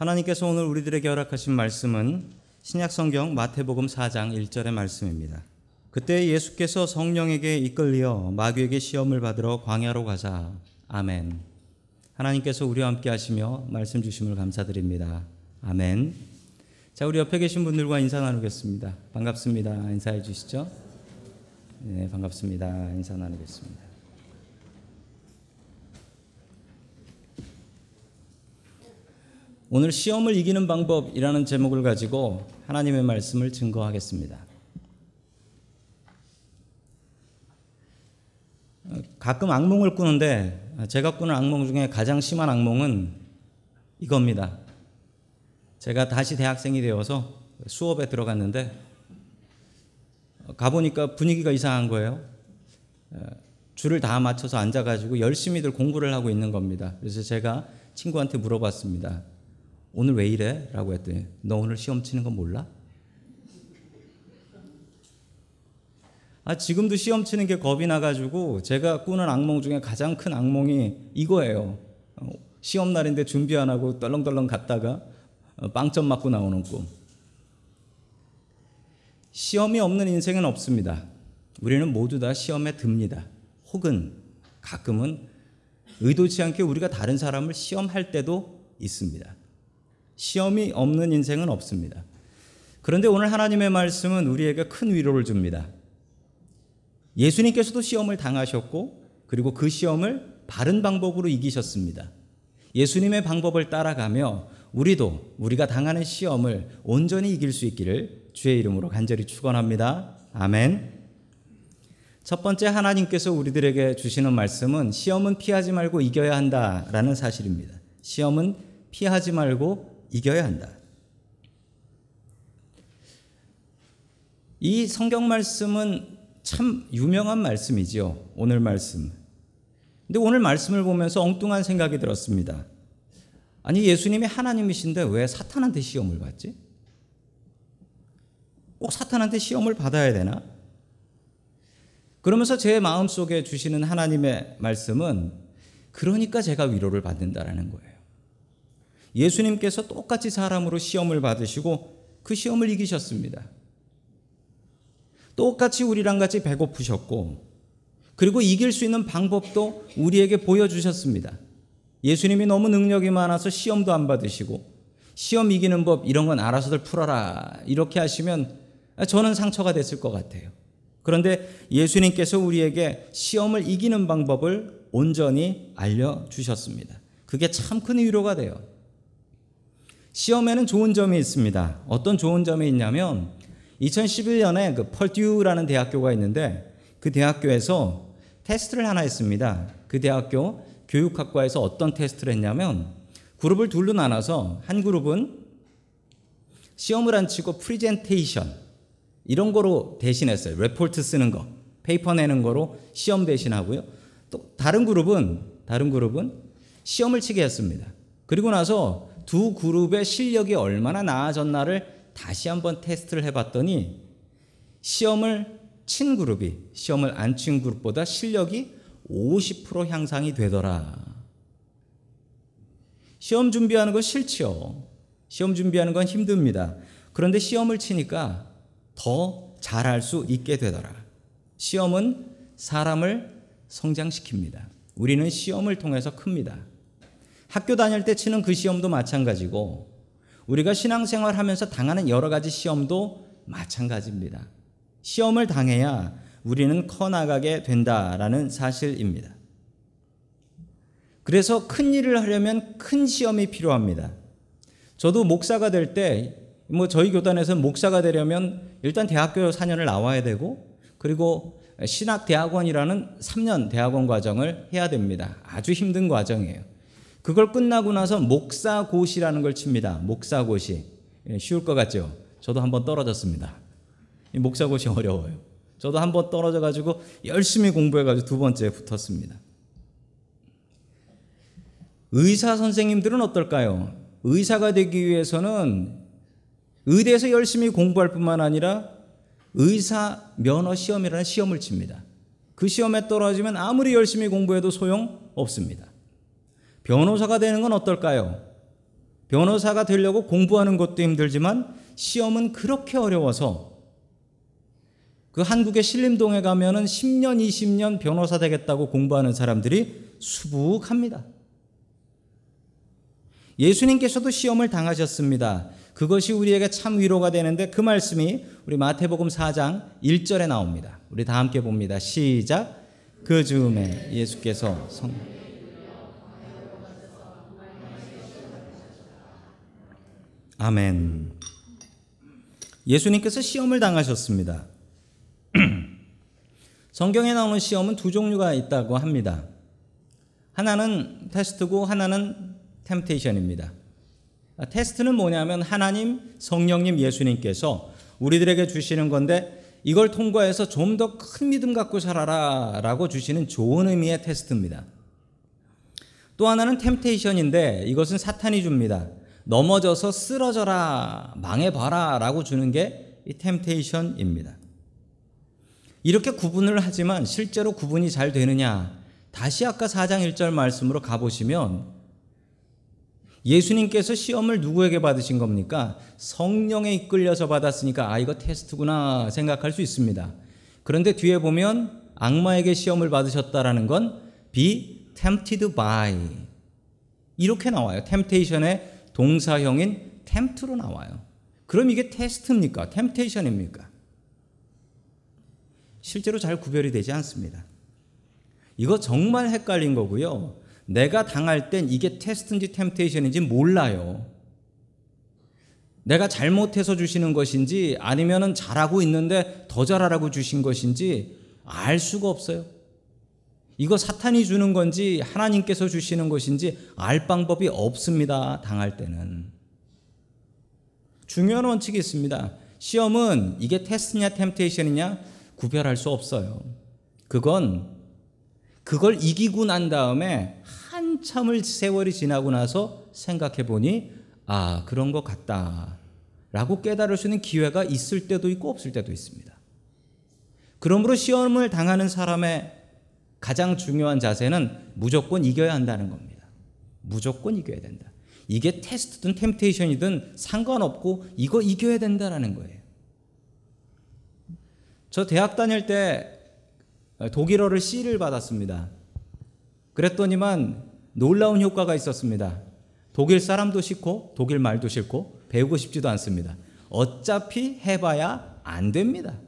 하나님께서 오늘 우리들에게 허락하신 말씀은 신약성경 마태복음 4장 1절의 말씀입니다. 그때 예수께서 성령에게 이끌려 마귀에게 시험을 받으러 광야로 가자. 아멘. 하나님께서 우리와 함께 하시며 말씀 주심을 감사드립니다. 아멘. 자, 우리 옆에 계신 분들과 인사 나누겠습니다. 반갑습니다. 인사해 주시죠. 네, 반갑습니다. 인사 나누겠습니다. 오늘 시험을 이기는 방법이라는 제목을 가지고 하나님의 말씀을 증거하겠습니다. 가끔 악몽을 꾸는데 제가 꾸는 악몽 중에 가장 심한 악몽은 이겁니다. 제가 다시 대학생이 되어서 수업에 들어갔는데 가보니까 분위기가 이상한 거예요. 줄을 다 맞춰서 앉아가지고 열심히들 공부를 하고 있는 겁니다. 그래서 제가 친구한테 물어봤습니다. 오늘 왜 이래? 라고 했더니 너 오늘 시험 치는 거 몰라? 아, 지금도 시험 치는 게 겁이 나가지고 제가 꾸는 악몽 중에 가장 큰 악몽이 이거예요. 시험 날인데 준비 안 하고 떨렁떨렁 갔다가 빵점 맞고 나오는 꿈. 시험이 없는 인생은 없습니다. 우리는 모두 다 시험에 듭니다. 혹은 가끔은 의도치 않게 우리가 다른 사람을 시험할 때도 있습니다. 시험이 없는 인생은 없습니다. 그런데 오늘 하나님의 말씀은 우리에게 큰 위로를 줍니다. 예수님께서도 시험을 당하셨고 그리고 그 시험을 바른 방법으로 이기셨습니다. 예수님의 방법을 따라가며 우리도 우리가 당하는 시험을 온전히 이길 수 있기를 주의 이름으로 간절히 축원합니다. 아멘. 첫 번째 하나님께서 우리들에게 주시는 말씀은 시험은 피하지 말고 이겨야 한다라는 사실입니다. 시험은 피하지 말고 이겨야 한다. 이 성경 말씀은 참 유명한 말씀이지요. 오늘 말씀. 근데 오늘 말씀을 보면서 엉뚱한 생각이 들었습니다. 아니, 예수님이 하나님이신데 왜 사탄한테 시험을 받지? 꼭 사탄한테 시험을 받아야 되나? 그러면서 제 마음속에 주시는 하나님의 말씀은 그러니까 제가 위로를 받는다라는 거예요. 예수님께서 똑같이 사람으로 시험을 받으시고 그 시험을 이기셨습니다. 똑같이 우리랑 같이 배고프셨고 그리고 이길 수 있는 방법도 우리에게 보여주셨습니다. 예수님이 너무 능력이 많아서 시험도 안 받으시고 시험 이기는 법 이런 건 알아서들 풀어라 이렇게 하시면 저는 상처가 됐을 것 같아요. 그런데 예수님께서 우리에게 시험을 이기는 방법을 온전히 알려주셨습니다. 그게 참 큰 위로가 돼요. 시험에는 좋은 점이 있습니다. 어떤 좋은 점이 있냐면 2011년에 그 펄듀라는 대학교가 있는데 그 대학교에서 테스트를 하나 했습니다. 그 대학교 교육학과에서 어떤 테스트를 했냐면 그룹을 둘로 나눠서 한 그룹은 시험을 안 치고 프리젠테이션 이런 거로 대신했어요. 레포트 쓰는 거, paper 내는 거로 시험 대신하고요. 또 다른 그룹은 다른 그룹은 시험을 치게 했습니다. 그리고 나서 두 그룹의 실력이 얼마나 나아졌나를 다시 한번 테스트를 해봤더니 시험을 친 그룹이 시험을 안 친 그룹보다 실력이 50% 향상이 되더라. 시험 준비하는 건 싫지요. 시험 준비하는 건 힘듭니다. 그런데 시험을 치니까 더 잘할 수 있게 되더라. 시험은 사람을 성장시킵니다. 우리는 시험을 통해서 큽니다. 학교 다닐 때 치는 그 시험도 마찬가지고 우리가 신앙생활 하면서 당하는 여러 가지 시험도 마찬가지입니다. 시험을 당해야 우리는 커 나가게 된다라는 사실입니다. 그래서 큰 일을 하려면 큰 시험이 필요합니다. 저도 목사가 될 때, 뭐 저희 교단에서는 목사가 되려면 일단 대학교 4년을 나와야 되고, 그리고 신학대학원이라는 3년 대학원 과정을 해야 됩니다. 아주 힘든 과정이에요. 그걸 끝나고 나서 목사고시라는 걸 칩니다. 목사고시. 예, 쉬울 것 같죠? 저도 한번 떨어졌습니다. 목사고시 어려워요. 저도 한번 떨어져 가지고 열심히 공부해 가지고 두 번째 붙었습니다. 의사 선생님들은 어떨까요? 의사가 되기 위해서는 의대에서 열심히 공부할 뿐만 아니라 의사 면허 시험이라는 시험을 칩니다. 그 시험에 떨어지면 아무리 열심히 공부해도 소용 없습니다. 변호사가 되는 건 어떨까요? 변호사가 되려고 공부하는 것도 힘들지만 시험은 그렇게 어려워서 그 한국의 신림동에 가면은 10년, 20년 변호사 되겠다고 공부하는 사람들이 수북합니다. 예수님께서도 시험을 당하셨습니다. 그것이 우리에게 참 위로가 되는데 그 말씀이 우리 마태복음 4장 1절에 나옵니다. 우리 다 함께 봅니다. 시작. 그 즈음에 예수께서 성 아멘. 예수님께서 시험을 당하셨습니다. 성경에 나오는 시험은 두 종류가 있다고 합니다. 하나는 테스트고 하나는 템테이션입니다. 테스트는 뭐냐면 하나님, 성령님, 예수님께서 우리들에게 주시는 건데 이걸 통과해서 좀 더 큰 믿음 갖고 살아라 라고 주시는 좋은 의미의 테스트입니다. 또 하나는 템테이션인데 이것은 사탄이 줍니다. 넘어져서 쓰러져라, 망해봐라 라고 주는 게 이 템테이션입니다. 이렇게 구분을 하지만 실제로 구분이 잘 되느냐? 다시 아까 4장 1절 말씀으로 가보시면 예수님께서 시험을 누구에게 받으신 겁니까? 성령에 이끌려서 받았으니까 아 이거 테스트구나 생각할 수 있습니다. 그런데 뒤에 보면 악마에게 시험을 받으셨다라는 건 be tempted by 이렇게 나와요. temptation의 동사형인 tempt로 나와요. 그럼 이게 테스트입니까? 템테이션입니까? 실제로 잘 구별이 되지 않습니다. 이거 정말 헷갈린 거고요. 내가 당할 땐 이게 테스트인지 템테이션인지 몰라요. 내가 잘못해서 주시는 것인지 아니면은 잘하고 있는데 더 잘하라고 주신 것인지 알 수가 없어요. 이거 사탄이 주는 건지 하나님께서 주시는 것인지 알 방법이 없습니다. 당할 때는. 중요한 원칙이 있습니다. 시험은 이게 테스트냐 템테이션이냐 구별할 수 없어요. 그건 그걸 이기고 난 다음에 한참을 세월이 지나고 나서 생각해 보니 아, 그런 것 같다. 라고 깨달을 수 있는 기회가 있을 때도 있고 없을 때도 있습니다. 그러므로 시험을 당하는 사람의 가장 중요한 자세는 무조건 이겨야 한다는 겁니다. 무조건 이겨야 된다. 이게 테스트든 템테이션이든 상관없고 이거 이겨야 된다라는 거예요. 저 대학 다닐 때 독일어를 C를 받았습니다. 그랬더니만 놀라운 효과가 있었습니다. 독일 사람도 싫고 독일 말도 싫고 배우고 싶지도 않습니다. 어차피 해봐야 안 됩니다.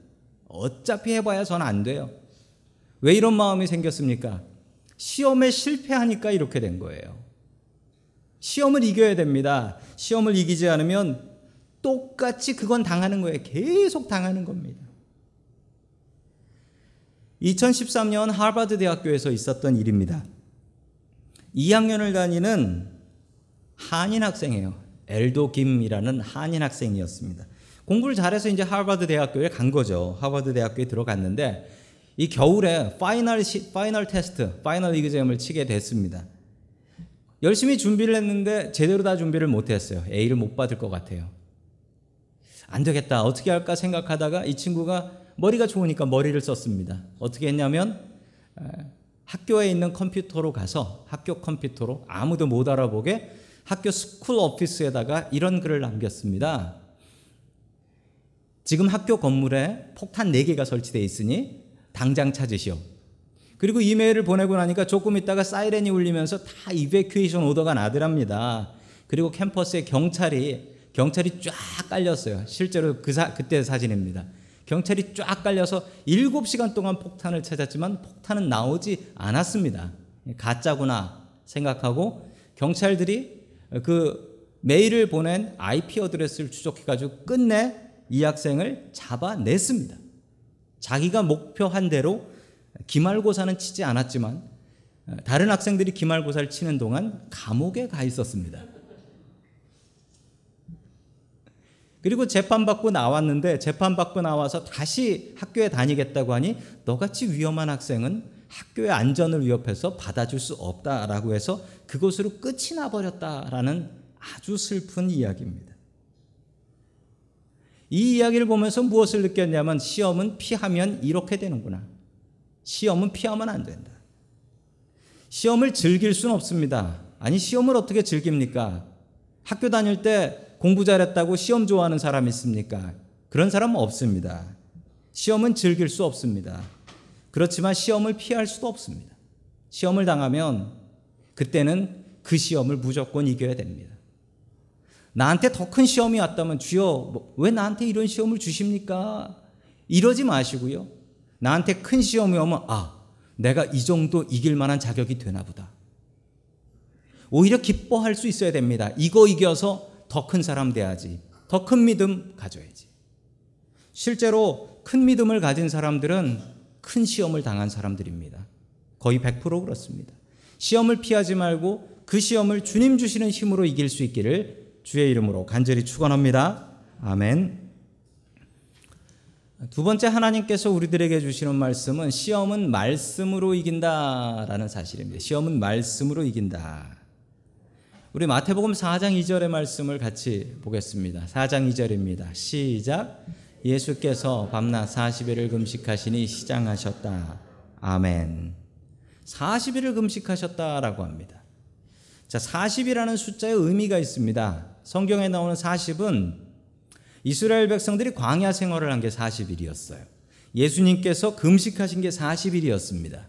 어차피 해봐야 전 안 돼요. 왜 이런 마음이 생겼습니까? 시험에 실패하니까 이렇게 된 거예요. 시험을 이겨야 됩니다. 시험을 이기지 않으면 똑같이 그건 당하는 거예요. 계속 당하는 겁니다. 2013년 하버드 대학교에서 있었던 일입니다. 2학년을 다니는 한인 학생이에요. 엘도 김이라는 한인 학생이었습니다. 공부를 잘해서 이제 하버드 대학교에 간 거죠. 하버드 대학교에 들어갔는데 이 겨울에 final 시, final test, final exam을 치게 됐습니다. 열심히 준비를 했는데 제대로 다 준비를 못 했어요. A를 못 받을 것 같아요. 안 되겠다. 어떻게 할까 생각하다가 이 친구가 머리가 좋으니까 머리를 썼습니다. 어떻게 했냐면 학교에 있는 컴퓨터로 가서 학교 컴퓨터로 아무도 못 알아보게 학교 school office에다가 이런 글을 남겼습니다. 지금 학교 건물에 폭탄 4개가 설치되어 있으니 당장 찾으시오. 그리고 이메일을 보내고 나니까 조금 있다가 사이렌이 울리면서 다 evacuation order가 나더랍니다. 그리고 캠퍼스에 경찰이 경찰이 쫙 깔렸어요. 실제로 그 사, 그때 사진입니다. 경찰이 쫙 깔려서 7시간 동안 폭탄을 찾았지만 폭탄은 나오지 않았습니다. 가짜구나 생각하고 경찰들이 그 메일을 보낸 IP 어드레스를 추적해 가지고 끝내 이 학생을 잡아냈습니다. 자기가 목표한 대로 기말고사는 치지 않았지만 다른 학생들이 기말고사를 치는 동안 감옥에 가 있었습니다. 그리고 재판받고 나왔는데 재판받고 나와서 다시 학교에 다니겠다고 하니 너같이 위험한 학생은 학교의 안전을 위협해서 받아줄 수 없다라고 해서 그것으로 끝이 나버렸다라는 아주 슬픈 이야기입니다. 이 이야기를 보면서 무엇을 느꼈냐면 시험은 피하면 이렇게 되는구나. 시험은 피하면 안 된다. 시험을 즐길 수는 없습니다. 아니, 시험을 어떻게 즐깁니까? 학교 다닐 때 공부 잘했다고 시험 좋아하는 사람 있습니까? 그런 사람은 없습니다. 시험은 즐길 수 없습니다. 그렇지만 시험을 피할 수도 없습니다. 시험을 당하면 그때는 그 시험을 무조건 이겨야 됩니다. 나한테 더 큰 시험이 왔다면 주여 뭐, 왜 나한테 이런 시험을 주십니까? 이러지 마시고요. 나한테 큰 시험이 오면 아 내가 이 정도 이길 만한 자격이 되나 보다. 오히려 기뻐할 수 있어야 됩니다. 이거 이겨서 더 큰 사람 돼야지. 더 큰 믿음 가져야지. 실제로 큰 믿음을 가진 사람들은 큰 시험을 당한 사람들입니다. 거의 100% 그렇습니다. 시험을 피하지 말고 그 시험을 주님 주시는 힘으로 이길 수 있기를 주의 이름으로 간절히 축원합니다. 아멘. 두 번째 하나님께서 우리들에게 주시는 말씀은 시험은 말씀으로 이긴다라는 사실입니다. 시험은 말씀으로 이긴다. 우리 마태복음 4장 2절의 말씀을 같이 보겠습니다. 4장 2절입니다. 시작. 예수께서 밤낮 40일을 금식하시니 시장하셨다. 아멘. 40일을 금식하셨다라고 합니다. 자, 40이라는 숫자의 의미가 있습니다. 성경에 나오는 40은 이스라엘 백성들이 광야 생활을 한 게 40일이었어요. 예수님께서 금식하신 게 40일이었습니다.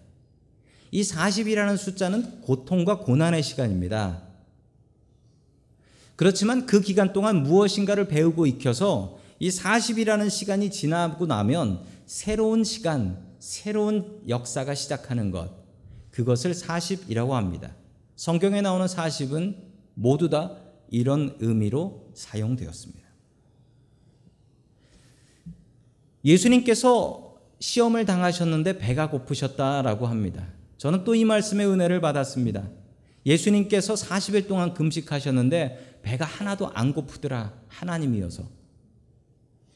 이 40이라는 숫자는 고통과 고난의 시간입니다. 그렇지만 그 기간 동안 무엇인가를 배우고 익혀서 이 40이라는 시간이 지나고 나면 새로운 시간, 새로운 역사가 시작하는 것, 그것을 40이라고 합니다. 성경에 나오는 40은 모두 다 이런 의미로 사용되었습니다. 예수님께서 시험을 당하셨는데 배가 고프셨다라고 합니다. 저는 또 이 말씀의 은혜를 받았습니다. 예수님께서 40일 동안 금식하셨는데 배가 하나도 안 고프더라. 하나님이어서.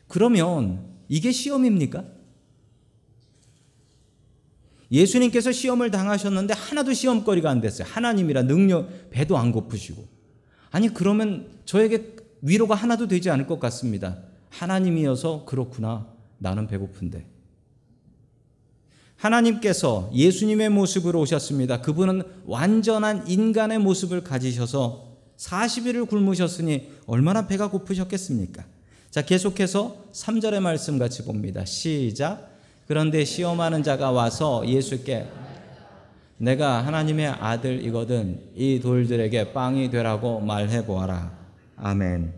그러면 이게 시험입니까? 예수님께서 시험을 당하셨는데 하나도 시험거리가 안 됐어요. 하나님이라 능력, 배도 안 고프시고. 아니, 그러면 저에게 위로가 하나도 되지 않을 것 같습니다. 하나님이어서 그렇구나. 나는 배고픈데. 하나님께서 예수님의 모습으로 오셨습니다. 그분은 완전한 인간의 모습을 가지셔서 40일을 굶으셨으니 얼마나 배가 고프셨겠습니까? 자, 계속해서 3절의 말씀 같이 봅니다. 시작. 그런데 시험하는 자가 와서 예수께 내가 하나님의 아들이거든 이 돌들에게 빵이 되라고 말해 보아라. 아멘.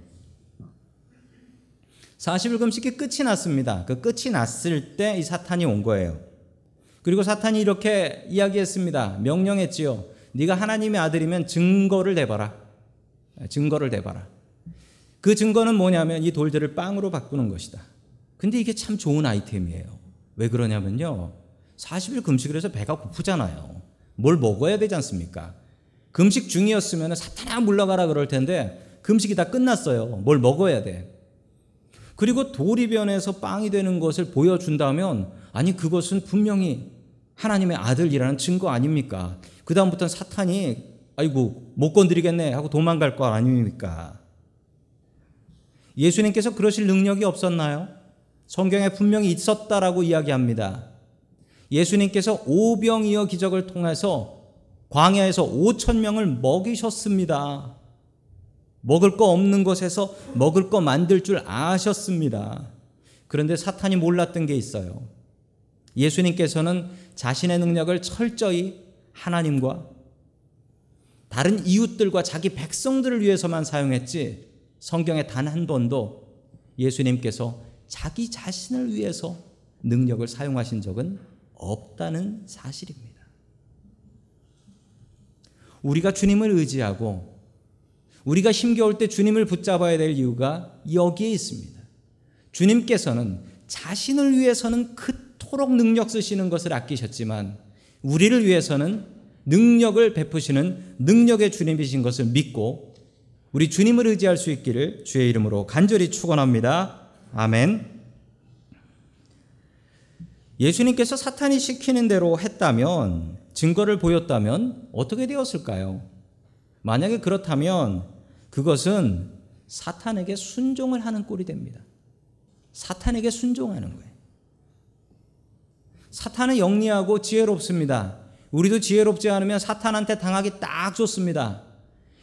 40일 금식이 끝이 났습니다. 그 끝이 났을 때 이 사탄이 온 거예요. 그리고 사탄이 이렇게 이야기했습니다. 명령했지요. 네가 하나님의 아들이면 증거를 대봐라. 증거를 대봐라. 그 증거는 뭐냐면 이 돌들을 빵으로 바꾸는 것이다. 근데 이게 참 좋은 아이템이에요. 왜 그러냐면요. 40일 금식을 해서 배가 고프잖아요. 뭘 먹어야 되지 않습니까? 금식 중이었으면 사탄아 물러가라 그럴 텐데 금식이 다 끝났어요. 뭘 먹어야 돼. 그리고 도리변에서 빵이 되는 것을 보여준다면 아니 그것은 분명히 하나님의 아들이라는 증거 아닙니까? 그 다음부터는 사탄이 아이고 못 건드리겠네 하고 도망갈 거 아닙니까? 예수님께서 그러실 능력이 없었나요? 성경에 분명히 있었다라고 이야기합니다. 예수님께서 오병이어 기적을 통해서 광야에서 5천 명을 먹이셨습니다. 먹을 거 없는 곳에서 먹을 거 만들 줄 아셨습니다. 그런데 사탄이 몰랐던 게 있어요. 예수님께서는 자신의 능력을 철저히 하나님과 다른 이웃들과 자기 백성들을 위해서만 사용했지 성경에 단 한 번도 예수님께서 자기 자신을 위해서 능력을 사용하신 적은 없다는 사실입니다. 우리가 주님을 의지하고 우리가 힘겨울 때 주님을 붙잡아야 될 이유가 여기에 있습니다. 주님께서는 자신을 위해서는 그토록 능력 쓰시는 것을 아끼셨지만 우리를 위해서는 능력을 베푸시는 능력의 주님이신 것을 믿고 우리 주님을 의지할 수 있기를 주의 이름으로 간절히 축원합니다. 아멘. 예수님께서 사탄이 시키는 대로 했다면 증거를 보였다면 어떻게 되었을까요? 만약에 그렇다면 그것은 사탄에게 순종을 하는 꼴이 됩니다. 사탄에게 순종하는 거예요. 사탄은 영리하고 지혜롭습니다. 우리도 지혜롭지 않으면 사탄한테 당하기 딱 좋습니다.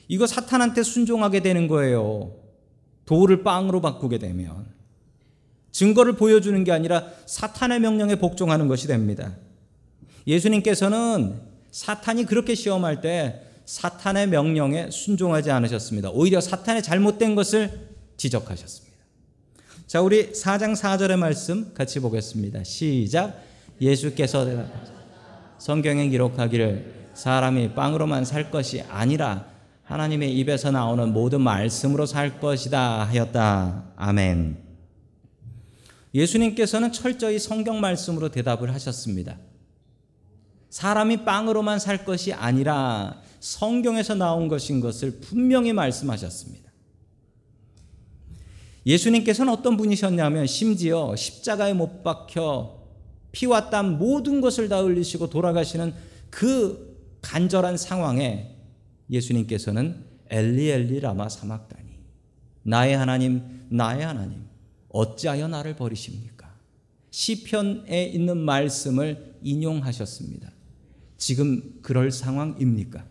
이거 사탄한테 순종하게 되는 거예요. 돌을 빵으로 바꾸게 되면. 증거를 보여주는 게 아니라 사탄의 명령에 복종하는 것이 됩니다. 예수님께서는 사탄이 그렇게 시험할 때 사탄의 명령에 순종하지 않으셨습니다. 오히려 사탄의 잘못된 것을 지적하셨습니다. 자, 우리 4장 4절의 말씀 같이 보겠습니다. 시작. 예수께서 성경에 기록하기를 사람이 빵으로만 살 것이 아니라 하나님의 입에서 나오는 모든 말씀으로 살 것이다 하였다. 아멘. 예수님께서는 철저히 성경 말씀으로 대답을 하셨습니다. 사람이 빵으로만 살 것이 아니라 성경에서 나온 것인 것을 분명히 말씀하셨습니다. 예수님께서는 어떤 분이셨냐면 심지어 십자가에 못 박혀 피와 땀 모든 것을 다 흘리시고 돌아가시는 그 간절한 상황에 예수님께서는 엘리 엘리 라마 사막다니 나의 하나님 나의 하나님 어찌하여 나를 버리십니까? 시편에 있는 말씀을 인용하셨습니다. 지금 그럴 상황입니까?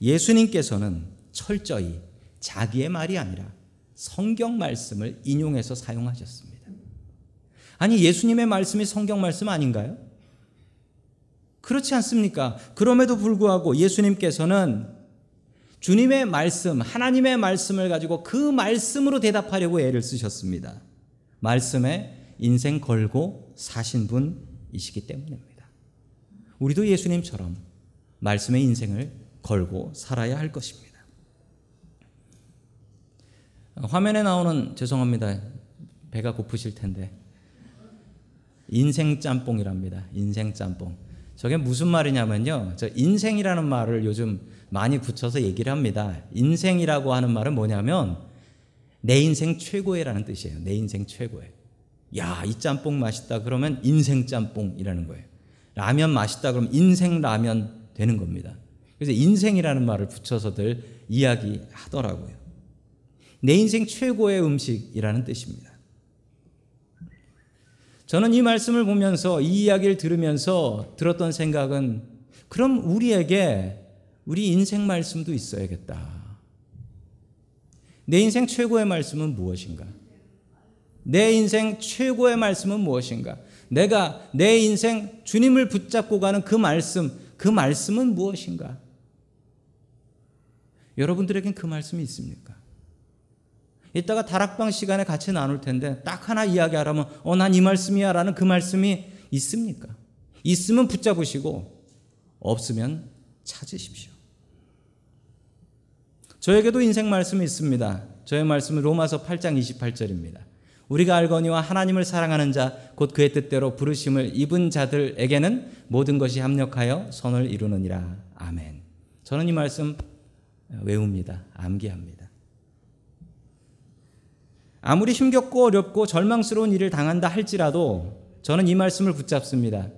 예수님께서는 철저히 자기의 말이 아니라 성경 말씀을 인용해서 사용하셨습니다. 아니, 예수님의 말씀이 성경 말씀 아닌가요? 그렇지 않습니까? 그럼에도 불구하고 예수님께서는 주님의 말씀, 하나님의 말씀을 가지고 그 말씀으로 대답하려고 애를 쓰셨습니다. 말씀에 인생 걸고 사신 분이시기 때문입니다. 우리도 예수님처럼 말씀의 인생을 걸고 살아야 할 것입니다. 화면에 나오는 죄송합니다. 배가 고프실 텐데 인생 짬뽕이랍니다. 인생 짬뽕. 저게 무슨 말이냐면요. 저 인생이라는 말을 요즘 많이 붙여서 얘기를 합니다. 인생이라고 하는 말은 뭐냐면 내 인생 최고의라는 뜻이에요. 내 인생 최고의. 야, 이 짬뽕 맛있다 그러면 인생 짬뽕이라는 거예요. 라면 맛있다 그러면 인생 라면 되는 겁니다. 그래서 인생이라는 말을 붙여서들 이야기하더라고요. 내 인생 최고의 음식이라는 뜻입니다. 저는 이 말씀을 보면서 이 이야기를 들으면서 들었던 생각은 그럼 우리에게 우리 인생 말씀도 있어야겠다. 내 인생 최고의 말씀은 무엇인가? 내 인생 최고의 말씀은 무엇인가? 내가 내 인생 주님을 붙잡고 가는 그 말씀, 그 말씀은 무엇인가? 여러분들에겐 그 말씀이 있습니까? 이따가 다락방 시간에 같이 나눌 텐데 딱 하나 이야기하라면 어 난 이 말씀이야 라는 그 말씀이 있습니까? 있으면 붙잡으시고 없으면 찾으십시오. 저에게도 인생 말씀이 있습니다. 저의 말씀은 로마서 8장 28절입니다. 우리가 알거니와 하나님을 사랑하는 자 곧 그의 뜻대로 부르심을 입은 자들에게는 모든 것이 합력하여 선을 이루느니라. 아멘. 저는 이 말씀 외웁니다. 암기합니다. 아무리 힘겹고 어렵고 절망스러운 일을 당한다 할지라도 저는 이 말씀을 붙잡습니다.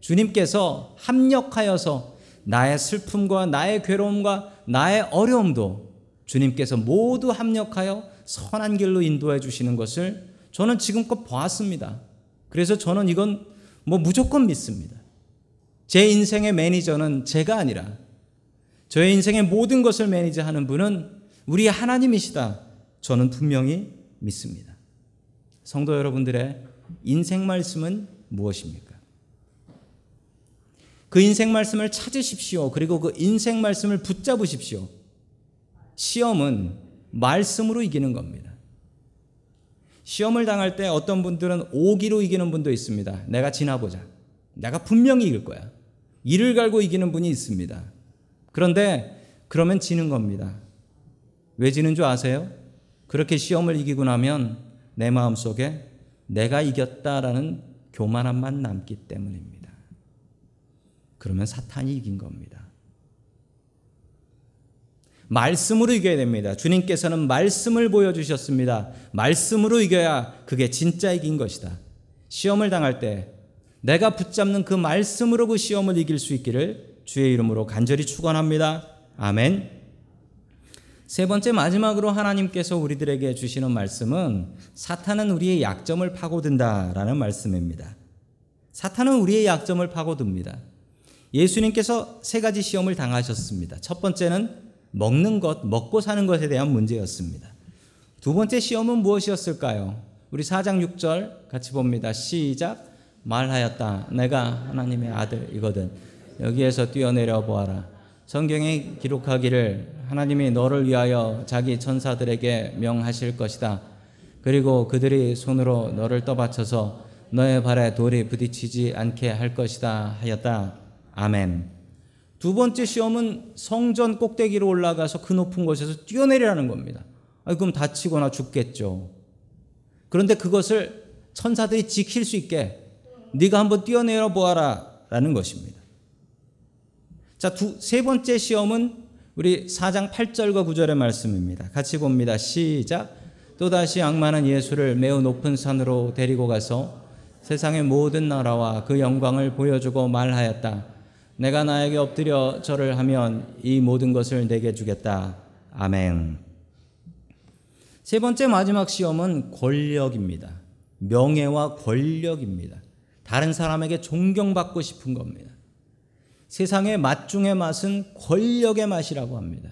주님께서 합력하여서 나의 슬픔과 나의 괴로움과 나의 어려움도 주님께서 모두 합력하여 선한 길로 인도해 주시는 것을 저는 지금껏 보았습니다. 그래서 저는 이건 뭐 무조건 믿습니다. 제 인생의 매니저는 제가 아니라 저의 인생의 모든 것을 매니저하는 분은 우리 하나님이시다. 저는 분명히 믿습니다. 성도 여러분들의 인생 말씀은 무엇입니까? 그 인생 말씀을 찾으십시오. 그리고 그 인생 말씀을 붙잡으십시오. 시험은 말씀으로 이기는 겁니다. 시험을 당할 때 어떤 분들은 오기로 이기는 분도 있습니다. 내가 지나보자. 내가 분명히 이길 거야. 이를 갈고 이기는 분이 있습니다. 그런데 그러면 지는 겁니다. 왜 지는 줄 아세요? 그렇게 시험을 이기고 나면 내 마음 속에 내가 이겼다라는 교만함만 남기 때문입니다. 그러면 사탄이 이긴 겁니다. 말씀으로 이겨야 됩니다. 주님께서는 말씀을 보여주셨습니다. 말씀으로 이겨야 그게 진짜 이긴 것이다. 시험을 당할 때 내가 붙잡는 그 말씀으로 그 시험을 이길 수 있기를 주의 이름으로 간절히 축원합니다. 아멘. 세 번째 마지막으로 하나님께서 우리들에게 주시는 말씀은 사탄은 우리의 약점을 파고든다라는 말씀입니다. 사탄은 우리의 약점을 파고듭니다. 예수님께서 세 가지 시험을 당하셨습니다. 첫 번째는 먹는 것, 먹고 사는 것에 대한 문제였습니다. 두 번째 시험은 무엇이었을까요? 우리 4장 6절 같이 봅니다. 시작. 말하였다. 내가 하나님의 아들이거든. 여기에서 뛰어내려 보아라. 성경에 기록하기를 하나님이 너를 위하여 자기 천사들에게 명하실 것이다. 그리고 그들이 손으로 너를 떠받쳐서 너의 발에 돌이 부딪히지 않게 할 것이다 하였다. 아멘. 두 번째 시험은 성전 꼭대기로 올라가서 그 높은 곳에서 뛰어내리라는 겁니다. 아, 그럼 다치거나 죽겠죠. 그런데 그것을 천사들이 지킬 수 있게 네가 한번 뛰어내려 보아라 라는 것입니다. 자, 두, 세 번째 시험은 우리 4장 8절과 9절의 말씀입니다. 같이 봅니다. 시작. 또다시 악마는 예수를 매우 높은 산으로 데리고 가서 세상의 모든 나라와 그 영광을 보여주고 말하였다. 내가 나에게 엎드려 절을 하면 이 모든 것을 내게 주겠다. 아멘. 세 번째 마지막 시험은 권력입니다. 명예와 권력입니다. 다른 사람에게 존경받고 싶은 겁니다. 세상의 맛 중의 맛은 권력의 맛이라고 합니다.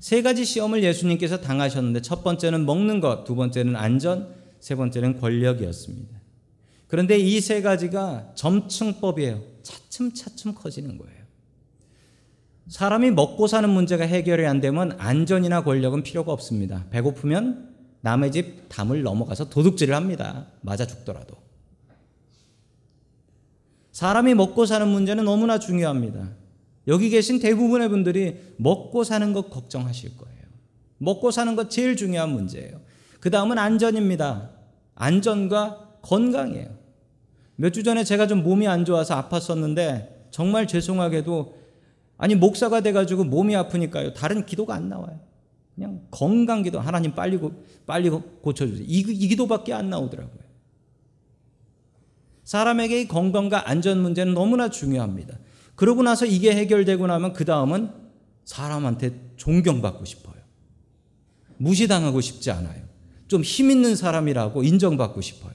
세 가지 시험을 예수님께서 당하셨는데 첫 번째는 먹는 것, 두 번째는 안전, 세 번째는 권력이었습니다. 그런데 이 세 가지가 점층법이에요. 차츰차츰 커지는 거예요. 사람이 먹고 사는 문제가 해결이 안 되면 안전이나 권력은 필요가 없습니다. 배고프면 남의 집 담을 넘어가서 도둑질을 합니다. 맞아 죽더라도. 사람이 먹고 사는 문제는 너무나 중요합니다. 여기 계신 대부분의 분들이 먹고 사는 것 걱정하실 거예요. 먹고 사는 것 제일 중요한 문제예요. 그 다음은 안전입니다. 안전과 건강이에요. 몇 주 전에 제가 좀 몸이 안 좋아서 아팠었는데 정말 죄송하게도 아니 목사가 돼가지고 몸이 아프니까요 다른 기도가 안 나와요. 그냥 건강 기도 하나님 빨리 빨리 고쳐주세요. 이, 이 기도밖에 안 나오더라고요. 사람에게 건강과 안전 문제는 너무나 중요합니다. 그러고 나서 이게 해결되고 나면 그 다음은 사람한테 존경받고 싶어요. 무시당하고 싶지 않아요. 좀 힘 있는 사람이라고 인정받고 싶어요.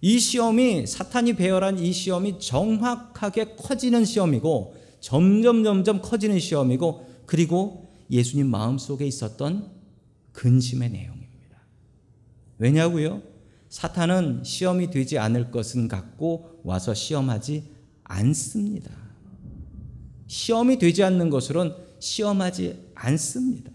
이 시험이 사탄이 배열한 이 시험이 정확하게 커지는 시험이고 점점 점점 커지는 시험이고 그리고 예수님 마음속에 있었던 근심의 내용입니다. 왜냐고요? 사탄은 시험이 되지 않을 것은 갖고 와서 시험하지 않습니다. 시험이 되지 않는 것으론 시험하지 않습니다.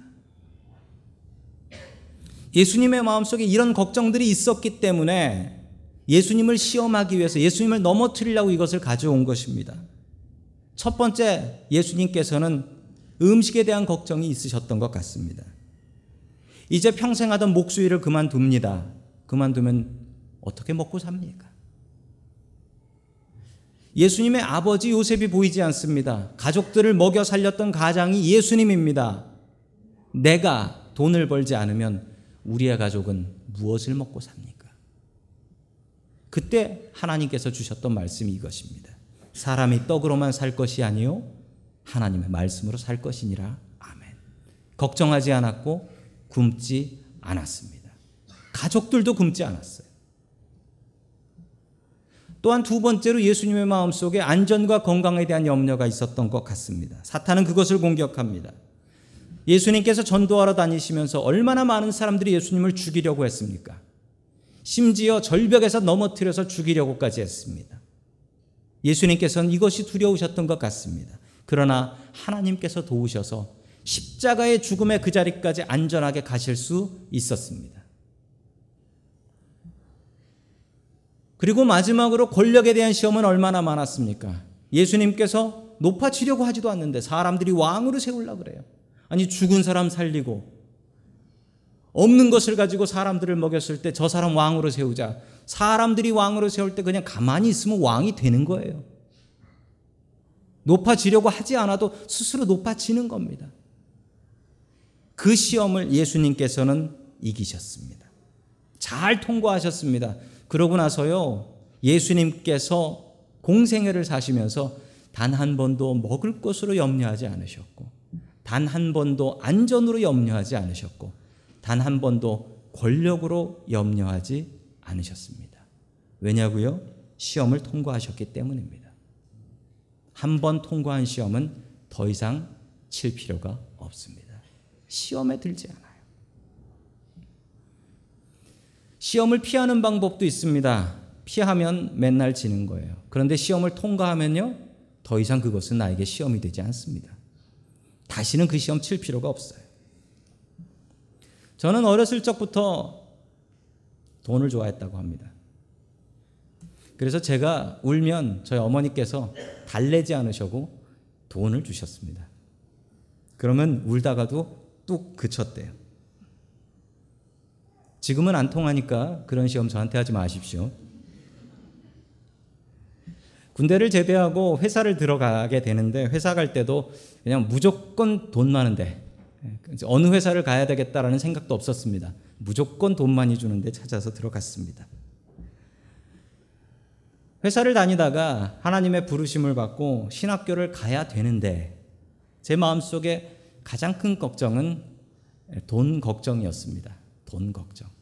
예수님의 마음속에 이런 걱정들이 있었기 때문에 예수님을 시험하기 위해서 예수님을 넘어뜨리려고 이것을 가져온 것입니다. 첫 번째 예수님께서는 음식에 대한 걱정이 있으셨던 것 같습니다. 이제 평생 하던 목수일을 그만둡니다. 그만두면 어떻게 먹고 삽니까? 예수님의 아버지 요셉이 보이지 않습니다. 가족들을 먹여 살렸던 가장이 예수님입니다. 내가 돈을 벌지 않으면 우리의 가족은 무엇을 먹고 삽니까? 그때 하나님께서 주셨던 말씀이 이것입니다. 사람이 떡으로만 살 것이 아니요 하나님의 말씀으로 살 것이니라. 아멘. 걱정하지 않았고 굶지 않았습니다. 가족들도 굶지 않았어요. 또한 두 번째로 예수님의 마음속에 안전과 건강에 대한 염려가 있었던 것 같습니다. 사탄은 그것을 공격합니다. 예수님께서 전도하러 다니시면서 얼마나 많은 사람들이 예수님을 죽이려고 했습니까? 심지어 절벽에서 넘어뜨려서 죽이려고까지 했습니다. 예수님께서는 이것이 두려우셨던 것 같습니다. 그러나 하나님께서 도우셔서 십자가의 죽음의 그 자리까지 안전하게 가실 수 있었습니다. 그리고 마지막으로 권력에 대한 시험은 얼마나 많았습니까? 예수님께서 높아지려고 하지도 않는데 사람들이 왕으로 세우려고 그래요. 아니 죽은 사람 살리고 없는 것을 가지고 사람들을 먹였을 때 저 사람 왕으로 세우자. 사람들이 왕으로 세울 때 그냥 가만히 있으면 왕이 되는 거예요. 높아지려고 하지 않아도 스스로 높아지는 겁니다. 그 시험을 예수님께서는 이기셨습니다. 잘 통과하셨습니다. 그러고 나서요, 예수님께서 공생애를 사시면서 단 한 번도 먹을 것으로 염려하지 않으셨고, 단 한 번도 안전으로 염려하지 않으셨고, 단 한 번도 권력으로 염려하지 않으셨습니다. 왜냐고요? 시험을 통과하셨기 때문입니다. 한 번 통과한 시험은 더 이상 칠 필요가 없습니다. 시험에 들지 않아요. 시험을 피하는 방법도 있습니다. 피하면 맨날 지는 거예요. 그런데 시험을 통과하면요, 더 이상 그것은 나에게 시험이 되지 않습니다. 다시는 그 시험 칠 필요가 없어요. 저는 어렸을 적부터 돈을 좋아했다고 합니다. 그래서 제가 울면 저희 어머니께서 달래지 않으셔고 돈을 주셨습니다. 그러면 울다가도 뚝 그쳤대요. 지금은 안 통하니까 그런 시험 저한테 하지 마십시오. 군대를 제대하고 회사를 들어가게 되는데 회사 갈 때도 그냥 무조건 돈 많은데 어느 회사를 가야 되겠다라는 생각도 없었습니다. 무조건 돈 많이 주는데 찾아서 들어갔습니다. 회사를 다니다가 하나님의 부르심을 받고 신학교를 가야 되는데 제 마음속에 가장 큰 걱정은 돈 걱정이었습니다. 돈 걱정.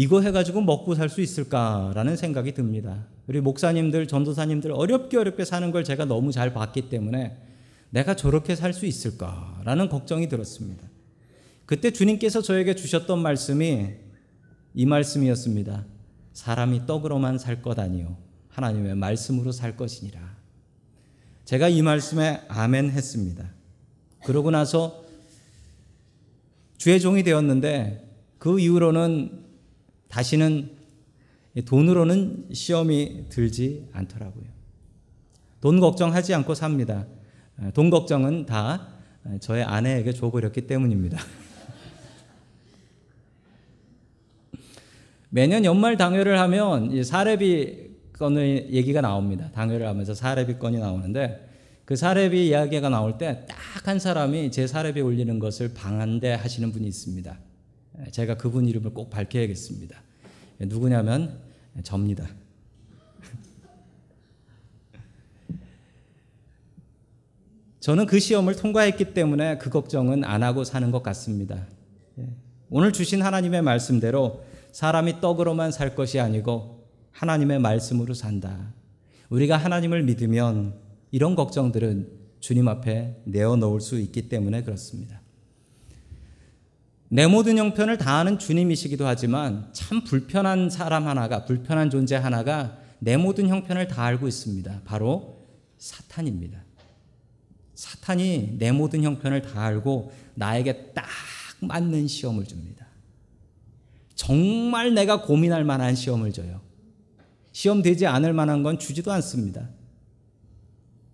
이거 해가지고 먹고 살 수 있을까라는 생각이 듭니다. 우리 목사님들, 전도사님들 어렵게 어렵게 사는 걸 제가 너무 잘 봤기 때문에 내가 저렇게 살 수 있을까라는 걱정이 들었습니다. 그때 주님께서 저에게 주셨던 말씀이 이 말씀이었습니다. 사람이 떡으로만 살 것 아니요 하나님의 말씀으로 살 것이니라. 제가 이 말씀에 아멘 했습니다. 그러고 나서 주의 종이 되었는데 그 이후로는 다시는 돈으로는 시험이 들지 않더라고요. 돈 걱정하지 않고 삽니다. 돈 걱정은 다 저의 아내에게 줘버렸기 때문입니다. 매년 연말 당회를 하면 사례비 건의 얘기가 나옵니다. 당회를 하면서 사례비 건이 나오는데 그 사례비 이야기가 나올 때 딱 한 사람이 제 사례비 올리는 것을 방한대 하시는 분이 있습니다. 제가 그분 이름을 꼭 밝혀야겠습니다. 누구냐면 접니다. 저는 그 시험을 통과했기 때문에 그 걱정은 안 하고 사는 것 같습니다. 예. 오늘 주신 하나님의 말씀대로 사람이 떡으로만 살 것이 아니고 하나님의 말씀으로 산다. 우리가 하나님을 믿으면 이런 걱정들은 주님 앞에 내어놓을 수 있기 때문에 그렇습니다. 내 모든 형편을 다하는 주님이시기도 하지만 참 불편한 사람 하나가, 불편한 존재 하나가 내 모든 형편을 다 알고 있습니다. 바로 사탄입니다. 사탄이 내 모든 형편을 다 알고 나에게 딱 맞는 시험을 줍니다. 정말 내가 고민할 만한 시험을 줘요. 시험 되지 않을 만한 건 주지도 않습니다.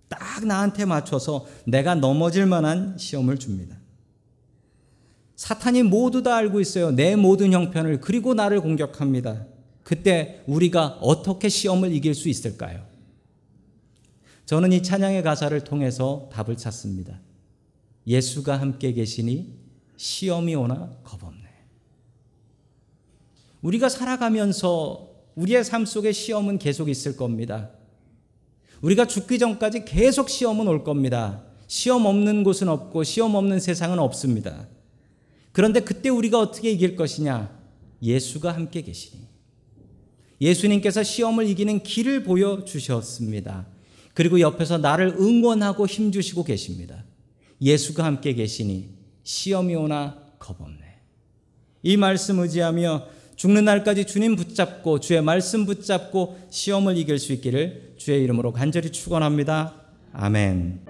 딱 나한테 맞춰서 내가 넘어질 만한 시험을 줍니다. 사탄이 모두 다 알고 있어요. 내 모든 형편을 그리고 나를 공격합니다. 그때 우리가 어떻게 시험을 이길 수 있을까요? 저는 이 찬양의 가사를 통해서 답을 찾습니다. 예수가 함께 계시니 시험이 오나 겁없네. 우리가 살아가면서 우리의 삶 속에 시험은 계속 있을 겁니다. 우리가 죽기 전까지 계속 시험은 올 겁니다. 시험 없는 곳은 없고 시험 없는 세상은 없습니다. 그런데 그때 우리가 어떻게 이길 것이냐? 예수가 함께 계시니. 예수님께서 시험을 이기는 길을 보여주셨습니다. 그리고 옆에서 나를 응원하고 힘주시고 계십니다. 예수가 함께 계시니 시험이 오나 겁없네. 이 말씀 의지하며 죽는 날까지 주님 붙잡고 주의 말씀 붙잡고 시험을 이길 수 있기를 주의 이름으로 간절히 축원합니다. 아멘.